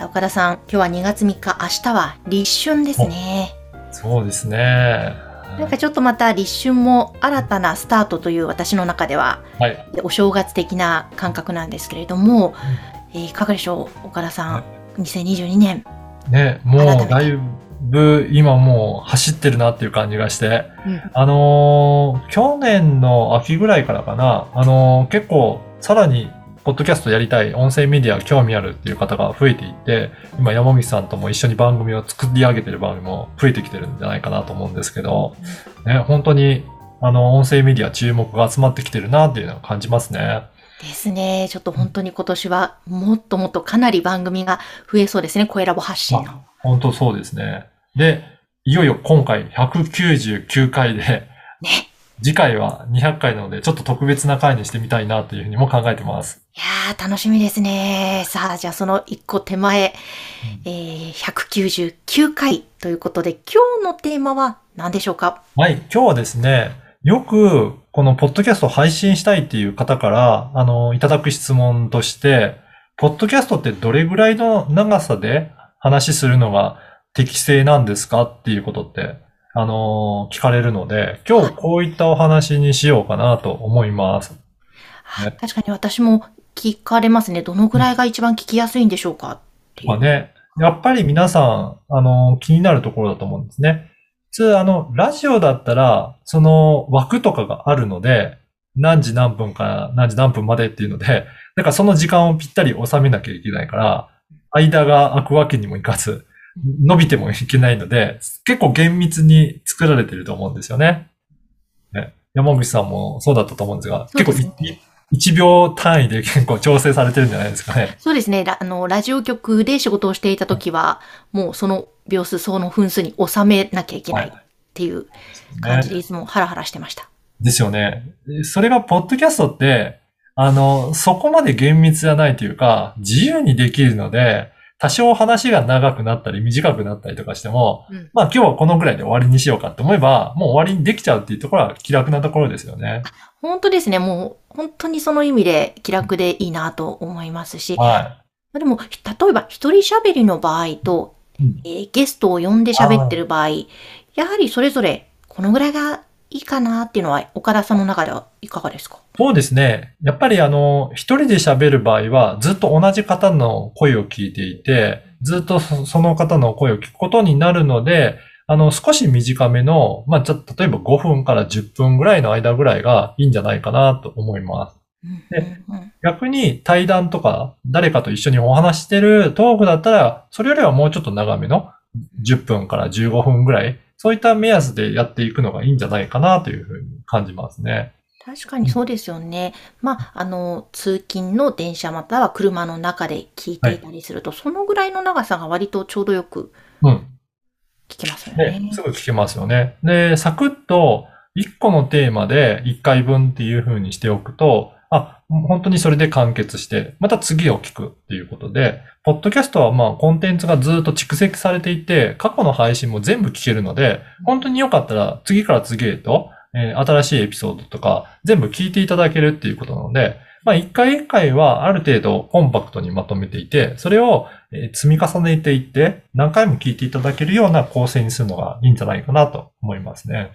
岡田さん今日は2月3日明日は立春ですね。そうですね。なんかちょっとまた立春も新たなスタートという私の中でははい。お正月的な感覚なんですけれども、えーいかがでしょう岡田さん、2022年、ね、もうだいぶ今もう走ってるなっていう感じがして、うん。あのー去年の秋ぐらいからかな、あのー結構さらにポッドキャストやりたい、音声メディア興味あるっていう方が増えていって、今山口さんとも一緒に番組を作り上げてる番組も増えてきてるんじゃないかなと思うんですけど、ね、本当にあの、音声メディア注目が集まってきてるなっていうのを感じますね。ですねちょっと本当に今年はもっともっとかなり番組が増えそうですね声ラボ発信の。本当そうですね。で、いよいよ今回199回で、ね次回は200回なので、ちょっと特別な回にしてみたいなというふうにも考えてます。いやー楽しみですね。さあじゃあその一個手前、えー、199回ということで今日のテーマは何でしょうか？はい、今日はですね、よくこのポッドキャストを配信したいっていう方から、あの、いただく質問として、ポッドキャストってどれぐらいの長さで話しするのが適正なんですかっていうことって、あの、聞かれるので、今日こういったお話にしようかなと思います。あね確かに私も聞かれますねどのぐらいが一番聞きやすいんでしょうか？っていうまあね、やっぱり皆さん、あの、気になるところだと思うんですね。普通、あの、ラジオだったら、その枠とかがあるので、何時何分から何時何分までっていうので、だからその時間をぴったり収めなきゃいけないから、間が空くわけにもいかず、伸びてもいけないので、結構厳密に作られてると思うんですよね。ね山口さんもそうだったと思うんですが、そう結構ですねい1秒単位で結構調整されてるんじゃないですかね。そうですね。ラあの、ラジオ局で仕事をしていた時は、もうその秒数、その分数に収めなきゃいけないっていう感じで、いつもハラハラしてました。ですよね。それが、ポッドキャストって、あの、そこまで厳密じゃないというか、自由にできるので、多少話が長くなったり短くなったりとかしても、うん。まあ今日はこのぐらいで終わりにしようかって思えば、もう終わりにできちゃうっていうところは気楽なところですよね。本当ですね。もう、本当にその意味で気楽でいいなと思いますし、はでも、例えば一人喋りの場合と、うん。えーゲストを呼んで喋ってる場合、やはりそれぞれこのぐらいがいいかなっていうのは、岡田さんの中ではいかがですか？い。そうですね。やっぱりあの、一人で喋る場合は、ずっと同じ方の声を聞いていて、ずっとそその方の声を聞くことになるので、あの、少し短めの、まあ、ちょっと、例えば5分から10分ぐらいの間ぐらいがいいんじゃないかなと思います。うんで逆に対談とか、誰かと一緒にお話してるトークだったら、それよりはもうちょっと長めの10分から15分ぐらい、そういった目安でやっていくのがいいんじゃないかなというふうに感じますね。確かにそうですよね。まあ、あの、通勤の電車または車の中で聞いていたりすると、そのぐらいの長さが割とちょうどよくうん。聞けますよね。ね、すぐ聞けますよね。で、サクッと1個のテーマで1回分っていう風にしておくと、あ、本当にそれで完結して、また次を聞くっていうことで、ポッドキャストはまあコンテンツがずっと蓄積されていて、過去の配信も全部聞けるので、本当によかったら次から次へと、えー新しいエピソードとか全部聞いていただけるっていうことなので、まあ一回一回はある程度コンパクトにまとめていて、それを積み重ねていって、何回も聞いていただけるような構成にするのがいいんじゃないかなと思いますね。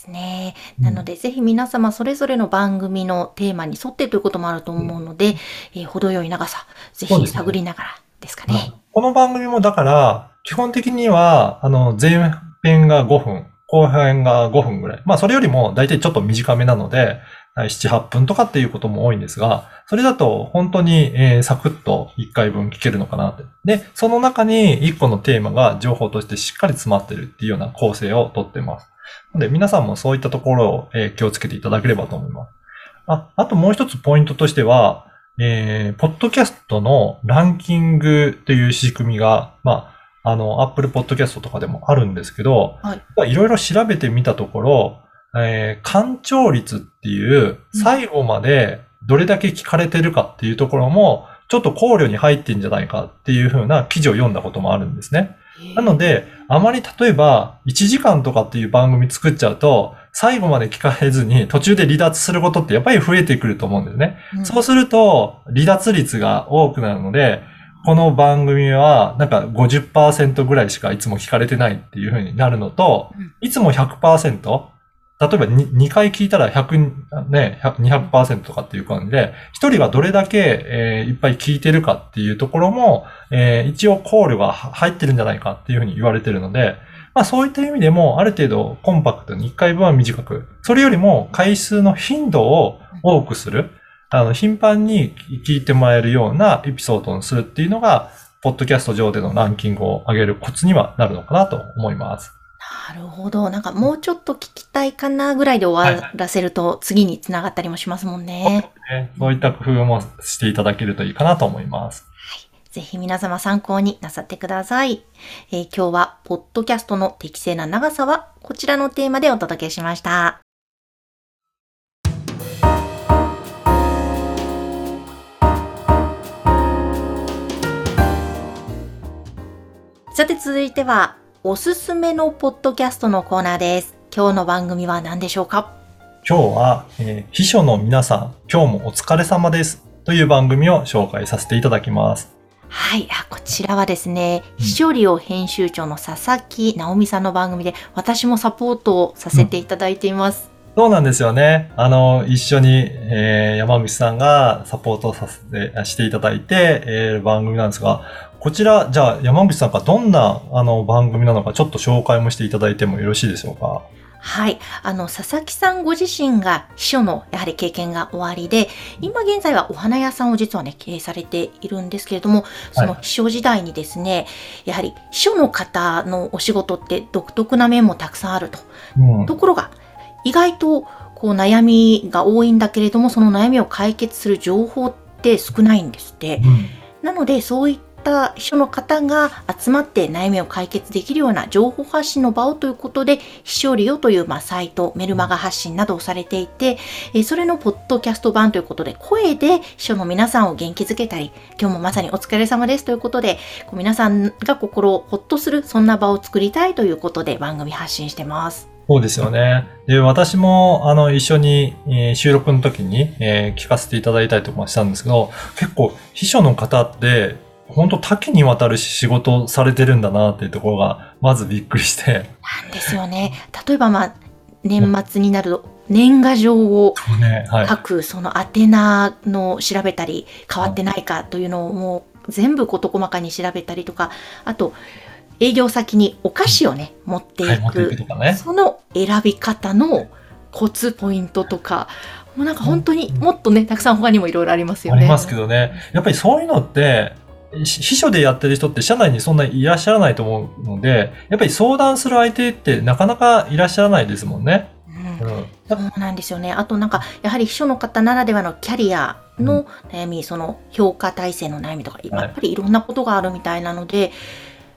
ですね。うんなので、ぜひ皆様それぞれの番組のテーマに沿ってということもあると思うので、えー程よい長さ、ぜひ探りながらですかね。この番組もだから、基本的には、あの、前編が5分、後編が5分ぐらい。まあ、それよりも大体ちょっと短めなので、はい7、8分とかっていうことも多いんですが、それだと本当に、えーサクッと1回分聞けるのかなって。で、その中に1個のテーマが情報としてしっかり詰まってるっていうような構成をとってます。なので、皆さんもそういったところを、えー気をつけていただければと思います。あ、あともう一つポイントとしては、えー、ポッドキャストのランキングという仕組みが、まあ、あの、Apple Podcast とかでもあるんですけど、はいいろいろ調べてみたところ、えー、干潮率っていう、最後までどれだけ聞かれてるかっていうところも、ちょっと考慮に入ってんじゃないかっていう風な記事を読んだこともあるんですね。なので、あまり例えば、1時間とかっていう番組作っちゃうと、最後まで聞かれずに途中で離脱することってやっぱり増えてくると思うんですね。うんそうすると、離脱率が多くなるので、この番組はなんか50%ぐらいしかいつも聞かれてないっていう風になるのとうん、いつも100%、例えば 2, 2回聞いたら100、ね、100 200%とかっていう感じで、一人がどれだけ、えーいっぱい聞いてるかっていうところも、えー一応考慮が入ってるんじゃないかっていうふうに言われてるので、まあそういった意味でもある程度コンパクトに1回分は短く、それよりも回数の頻度を多くする、あの、頻繁に聞いてもらえるようなエピソードにするっていうのが、ポッドキャスト上でのランキングを上げるコツにはなるのかなと思います。なるほど。なんかもうちょっと聞きたいかなぐらいで終わらせると次につながったりもしますもんね。ねそういった工夫もしていただけるといいかなと思います。ぜひ皆様参考になさってください。えー今日は、ポッドキャストの適正な長さは、こちらのテーマでお届けしました。さて続いては、おすすめのポッドキャストのコーナーです。今日の番組は何でしょうか？今日は、えー秘書の皆さん、今日もお疲れ様です。という番組を紹介させていただきます。はい。あこちらはですね、うん秘書寮編集長の佐々木直美さんの番組で、私もサポートをさせていただいています。そうなんですよね。あの、一緒に、えー山口さんがサポートさせて、していただいて、えー番組なんですが、こちら、じゃあ山口さんがどんな、あの、番組なのか、ちょっと紹介もしていただいてもよろしいでしょうか？はい。あの、佐々木さんご自身が秘書のやはり経験が終わりで、今現在はお花屋さんを実はね、経営されているんですけれども、その秘書時代にですね、やはり秘書の方のお仕事って独特な面もたくさんあると。うん。ところが、意外とこう悩みが多いんだけれども、その悩みを解決する情報って少ないんですって。うんなので、そういった秘書の方が集まって悩みを解決できるような情報発信の場をということで、秘書リオというまあサイト、メルマガ発信などをされていて、えそれのポッドキャスト版ということで、声で秘書の皆さんを元気づけたり、今日もまさにお疲れ様ですということで、こう皆さんが心をほっとする、そんな場を作りたいということで番組発信してます。そうですよね。で、私も、あの、一緒に、えー収録の時に、えー聞かせていただいたりとかしたんですけど、結構、秘書の方って、本当多岐にわたる仕事をされてるんだなっていうところが、まずびっくりして、なんですよね。例えばまあ、年末になると、年賀状を。書くその宛名の調べたり変わってないかというのをもう全部事細かに調べたりとかあと営業先にお菓子をね持っていくくとかね。その選び方のコツポイントとかもうなんか本当にもっとねたくさん他にもいろいろありますよね。ありますけどね。やっぱりそういうのって、し秘書でやってる人って社内にそんなにいらっしゃらないと思うので、やっぱり相談する相手ってなかなかいらっしゃらないですもんね。うんうん。そうなんですよね。あとなんか、やはり秘書の方ならではのキャリアの悩み、その評価体制の悩みとか、やっぱりいろんなことがあるみたいなので、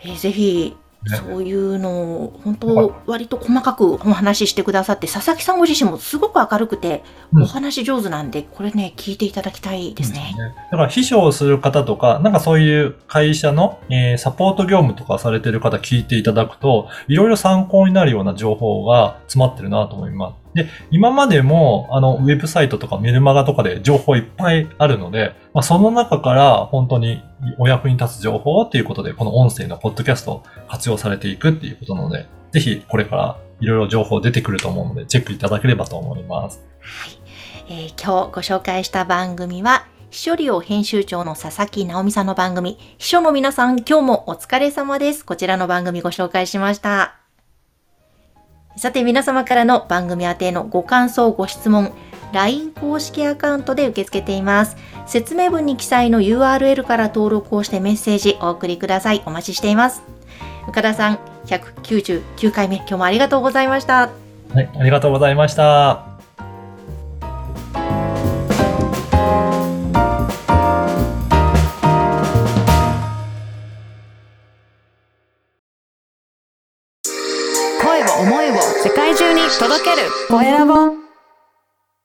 えーぜひ、ねそういうのを本当割と細かくお話ししてくださって、佐々木さんご自身もすごく明るくて、うんお話上手なんで、これね、聞いていただきたいですね。だから秘書をする方とか、なんかそういう会社の、えーサポート業務とかされてる方聞いていただくと、いろいろ参考になるような情報が詰まってるなと思います。で、今までも、あの、ウェブサイトとかメルマガとかで情報いっぱいあるので、まあ、その中から本当にお役に立つ情報っていうことで、この音声のポッドキャストを活用されていくっていうことなので、ぜひこれからいろいろ情報出てくると思うので、チェックいただければと思います。はいえー今日ご紹介した番組は、秘書利用編集長の佐々木直美さんの番組、秘書の皆さん今日もお疲れ様です。こちらの番組ご紹介しました。さて皆様からの番組宛てのご感想、ご質問、LINE 公式アカウントで受け付けています。説明文に記載の URL から登録をしてメッセージお送りください。お待ちしています。岡田さん、199回目、今日もありがとうございました。はい、ありがとうございました。声を思いを世界中に届けるコエラボ